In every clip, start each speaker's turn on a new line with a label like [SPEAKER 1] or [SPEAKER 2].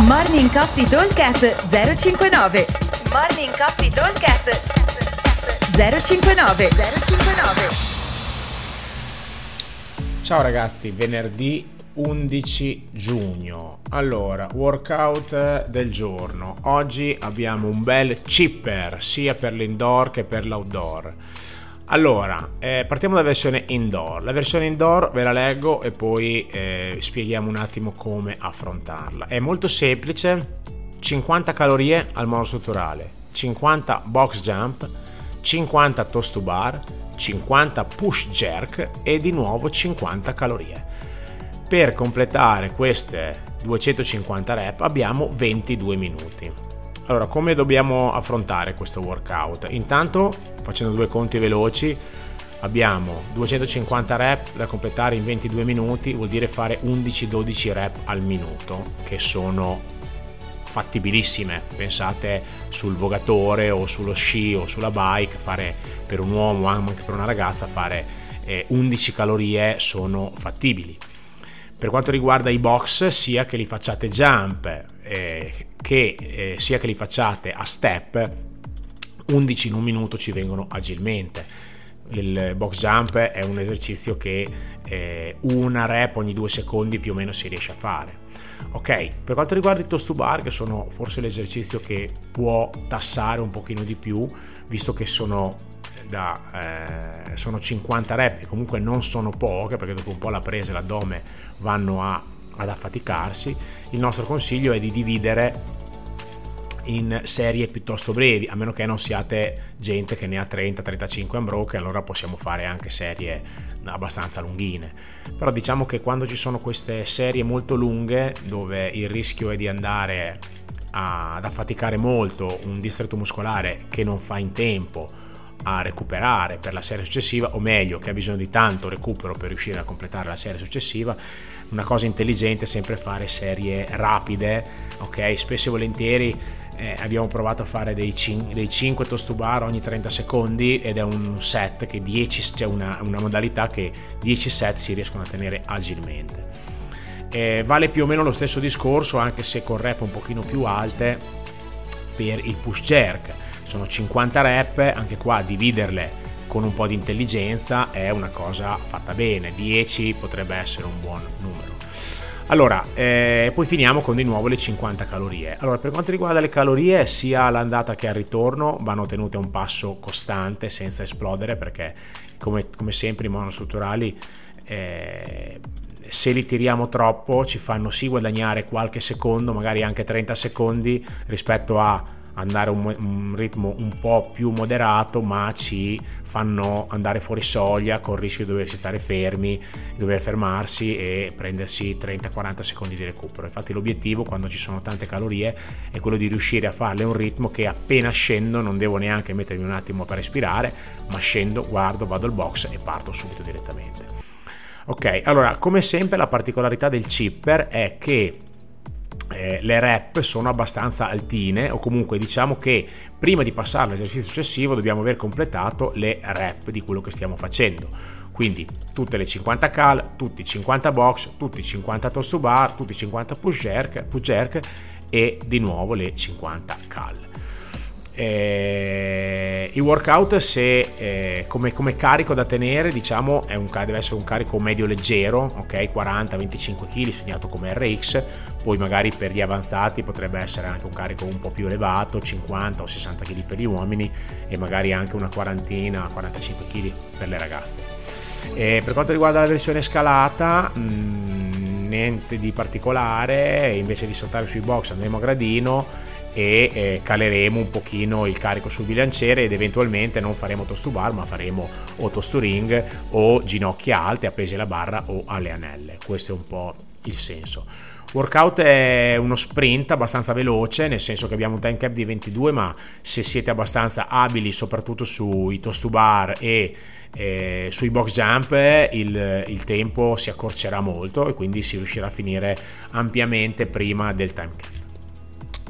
[SPEAKER 1] Morning Coffee Talkcast 059 Morning Coffee Talkcast 059 059
[SPEAKER 2] Ciao ragazzi, venerdì 11 giugno. Allora, workout del giorno. Oggi abbiamo un bel chipper sia per l'indoor che per l'outdoor. Allora, eh, partiamo dalla versione indoor. La versione indoor ve la leggo e poi eh, spieghiamo un attimo come affrontarla. È molto semplice, 50 calorie al monostrutturale, 50 box jump, 50 toast to bar, 50 push jerk e di nuovo 50 calorie. Per completare queste 250 rep abbiamo 22 minuti. Allora, come dobbiamo affrontare questo workout? Intanto, facendo due conti veloci, abbiamo 250 rep da completare in 22 minuti, vuol dire fare 11-12 rep al minuto, che sono fattibilissime. Pensate sul vogatore o sullo sci o sulla bike, fare per un uomo, anche per una ragazza, fare 11 eh, calorie sono fattibili. Per quanto riguarda i box, sia che li facciate jump, eh, che eh, sia che li facciate a step, 11 in un minuto ci vengono agilmente. Il box jump è un esercizio che eh, una rep ogni due secondi più o meno si riesce a fare. Ok, per quanto riguarda i toast to bar, che sono forse l'esercizio che può tassare un pochino di più, visto che sono da, eh, sono 50 rep e comunque non sono poche perché dopo un po' la presa e l'addome vanno a, ad affaticarsi, il nostro consiglio è di dividere in serie piuttosto brevi, a meno che non siate gente che ne ha 30-35 unbroken, allora possiamo fare anche serie abbastanza lunghine. Però diciamo che quando ci sono queste serie molto lunghe, dove il rischio è di andare ad affaticare molto un distretto muscolare che non fa in tempo a recuperare per la serie successiva, o meglio, che ha bisogno di tanto recupero per riuscire a completare la serie successiva, una cosa intelligente è sempre fare serie rapide, ok? Spesso e volentieri eh, abbiamo provato a fare dei, cin- dei 5 toast to bar ogni 30 secondi ed è un set che 10, c'è cioè una, una modalità che 10 set si riescono a tenere agilmente. Eh, vale più o meno lo stesso discorso anche se con rep un pochino più alte per il push jerk sono 50 rep, anche qua dividerle con un po' di intelligenza è una cosa fatta bene, 10 potrebbe essere un buon numero. Allora, eh, poi finiamo con di nuovo le 50 calorie. Allora, per quanto riguarda le calorie, sia all'andata che al ritorno vanno tenute a un passo costante senza esplodere perché, come, come sempre, i monostrutturali eh, se li tiriamo troppo ci fanno sì guadagnare qualche secondo, magari anche 30 secondi rispetto a andare a un, un, ritmo un po' più moderato ma ci fanno andare fuori soglia con il rischio di doversi stare fermi, dover fermarsi e prendersi 30-40 secondi di recupero. Infatti l'obiettivo quando ci sono tante calorie è quello di riuscire a farle a un ritmo che appena scendo non devo neanche mettermi un attimo per respirare, ma scendo, guardo, vado al box e parto subito direttamente. Ok, allora come sempre la particolarità del chipper è che eh, le rep sono abbastanza altine o comunque diciamo che prima di passare all'esercizio successivo dobbiamo aver completato le rep di quello che stiamo facendo quindi tutte le 50 cal, tutti i 50 box, tutti i 50 toast to bar, tutti i 50 push jerk, push jerk e di nuovo le 50 cal. Eh, il workout se eh, come, come, carico da tenere diciamo un, deve essere un carico medio leggero ok? 40-25 kg segnato come RX poi magari per gli avanzati potrebbe essere anche un carico un po' più elevato, 50 o 60 kg per gli uomini e magari anche una quarantina, 45 kg per le ragazze. E per quanto riguarda la versione scalata, mh, mm, niente di particolare, invece di saltare sui box andremo a gradino e eh, caleremo un pochino il carico sul bilanciere ed eventualmente non faremo toast to bar ma faremo o toast to ring o ginocchia alte appesi alla barra o alle anelle questo è un po' il senso Workout è uno sprint abbastanza veloce, nel senso che abbiamo un time cap di 22, ma se siete abbastanza abili, soprattutto sui toast to bar e eh, sui box jump, il, il, tempo si accorcerà molto e quindi si riuscirà a finire ampiamente prima del time cap.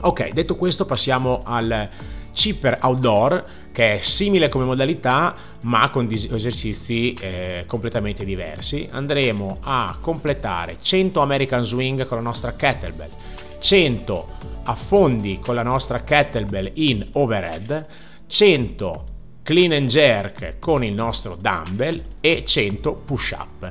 [SPEAKER 2] Ok, detto questo passiamo al Chipper Outdoor che è simile come modalità ma con esercizi eh, completamente diversi. Andremo a completare 100 American Swing con la nostra kettlebell, 100 affondi con la nostra kettlebell in overhead, 100 clean and jerk con il nostro dumbbell e 100 push up.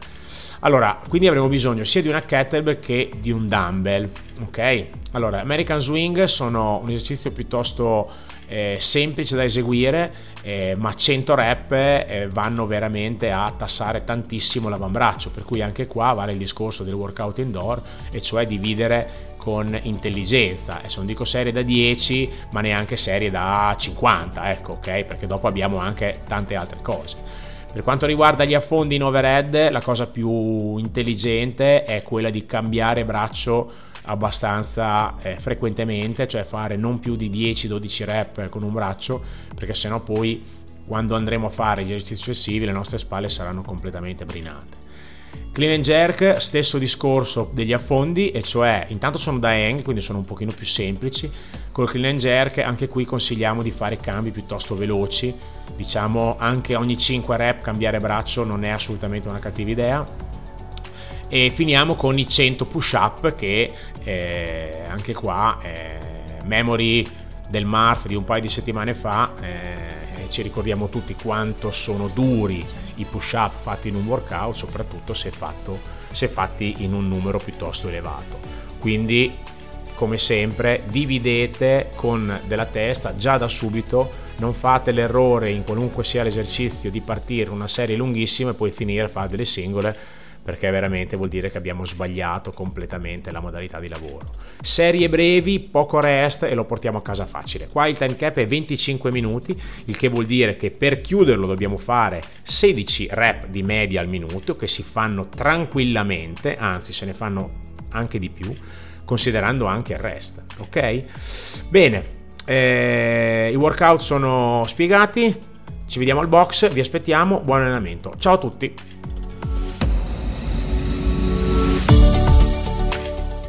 [SPEAKER 2] Allora, quindi avremo bisogno sia di una kettlebell che di un dumbbell, ok? Allora, American Swing sono un esercizio piuttosto eh, semplice da eseguire, eh, ma 100 rep eh, vanno veramente a tassare tantissimo l'avambraccio, per cui anche qua vale il discorso del workout indoor, e cioè dividere con intelligenza. Adesso non dico serie da 10, ma neanche serie da 50, ecco, ok? Perché dopo abbiamo anche tante altre cose. Per quanto riguarda gli affondi in overhead, la cosa più intelligente è quella di cambiare braccio abbastanza eh, frequentemente, cioè fare non più di 10-12 rep con un braccio, perché sennò poi quando andremo a fare gli esercizi successivi le nostre spalle saranno completamente brinate. Clean and jerk, stesso discorso degli affondi, e cioè intanto sono da hang, quindi sono un pochino più semplici. Col clean and jerk anche qui consigliamo di fare cambi piuttosto veloci, diciamo anche ogni 5 rep cambiare braccio non è assolutamente una cattiva idea. E finiamo con i 100 push up che eh, anche qua eh, memory del Marf di un paio di settimane fa eh, ci ricordiamo tutti quanto sono duri i push up fatti in un workout, soprattutto se, fatto, se fatti in un numero piuttosto elevato. Quindi, come sempre, dividete con della testa già da subito. Non fate l'errore in qualunque sia l'esercizio di partire una serie lunghissima e poi finire a fare delle singole perché veramente vuol dire che abbiamo sbagliato completamente la modalità di lavoro. Serie brevi, poco rest e lo portiamo a casa facile. Qua il time cap è 25 minuti, il che vuol dire che per chiuderlo dobbiamo fare 16 rep di media al minuto che si fanno tranquillamente, anzi se ne fanno anche di più, considerando anche il rest. Ok? Bene, eh, i workout sono spiegati, ci vediamo al box, vi aspettiamo, buon allenamento. Ciao a tutti!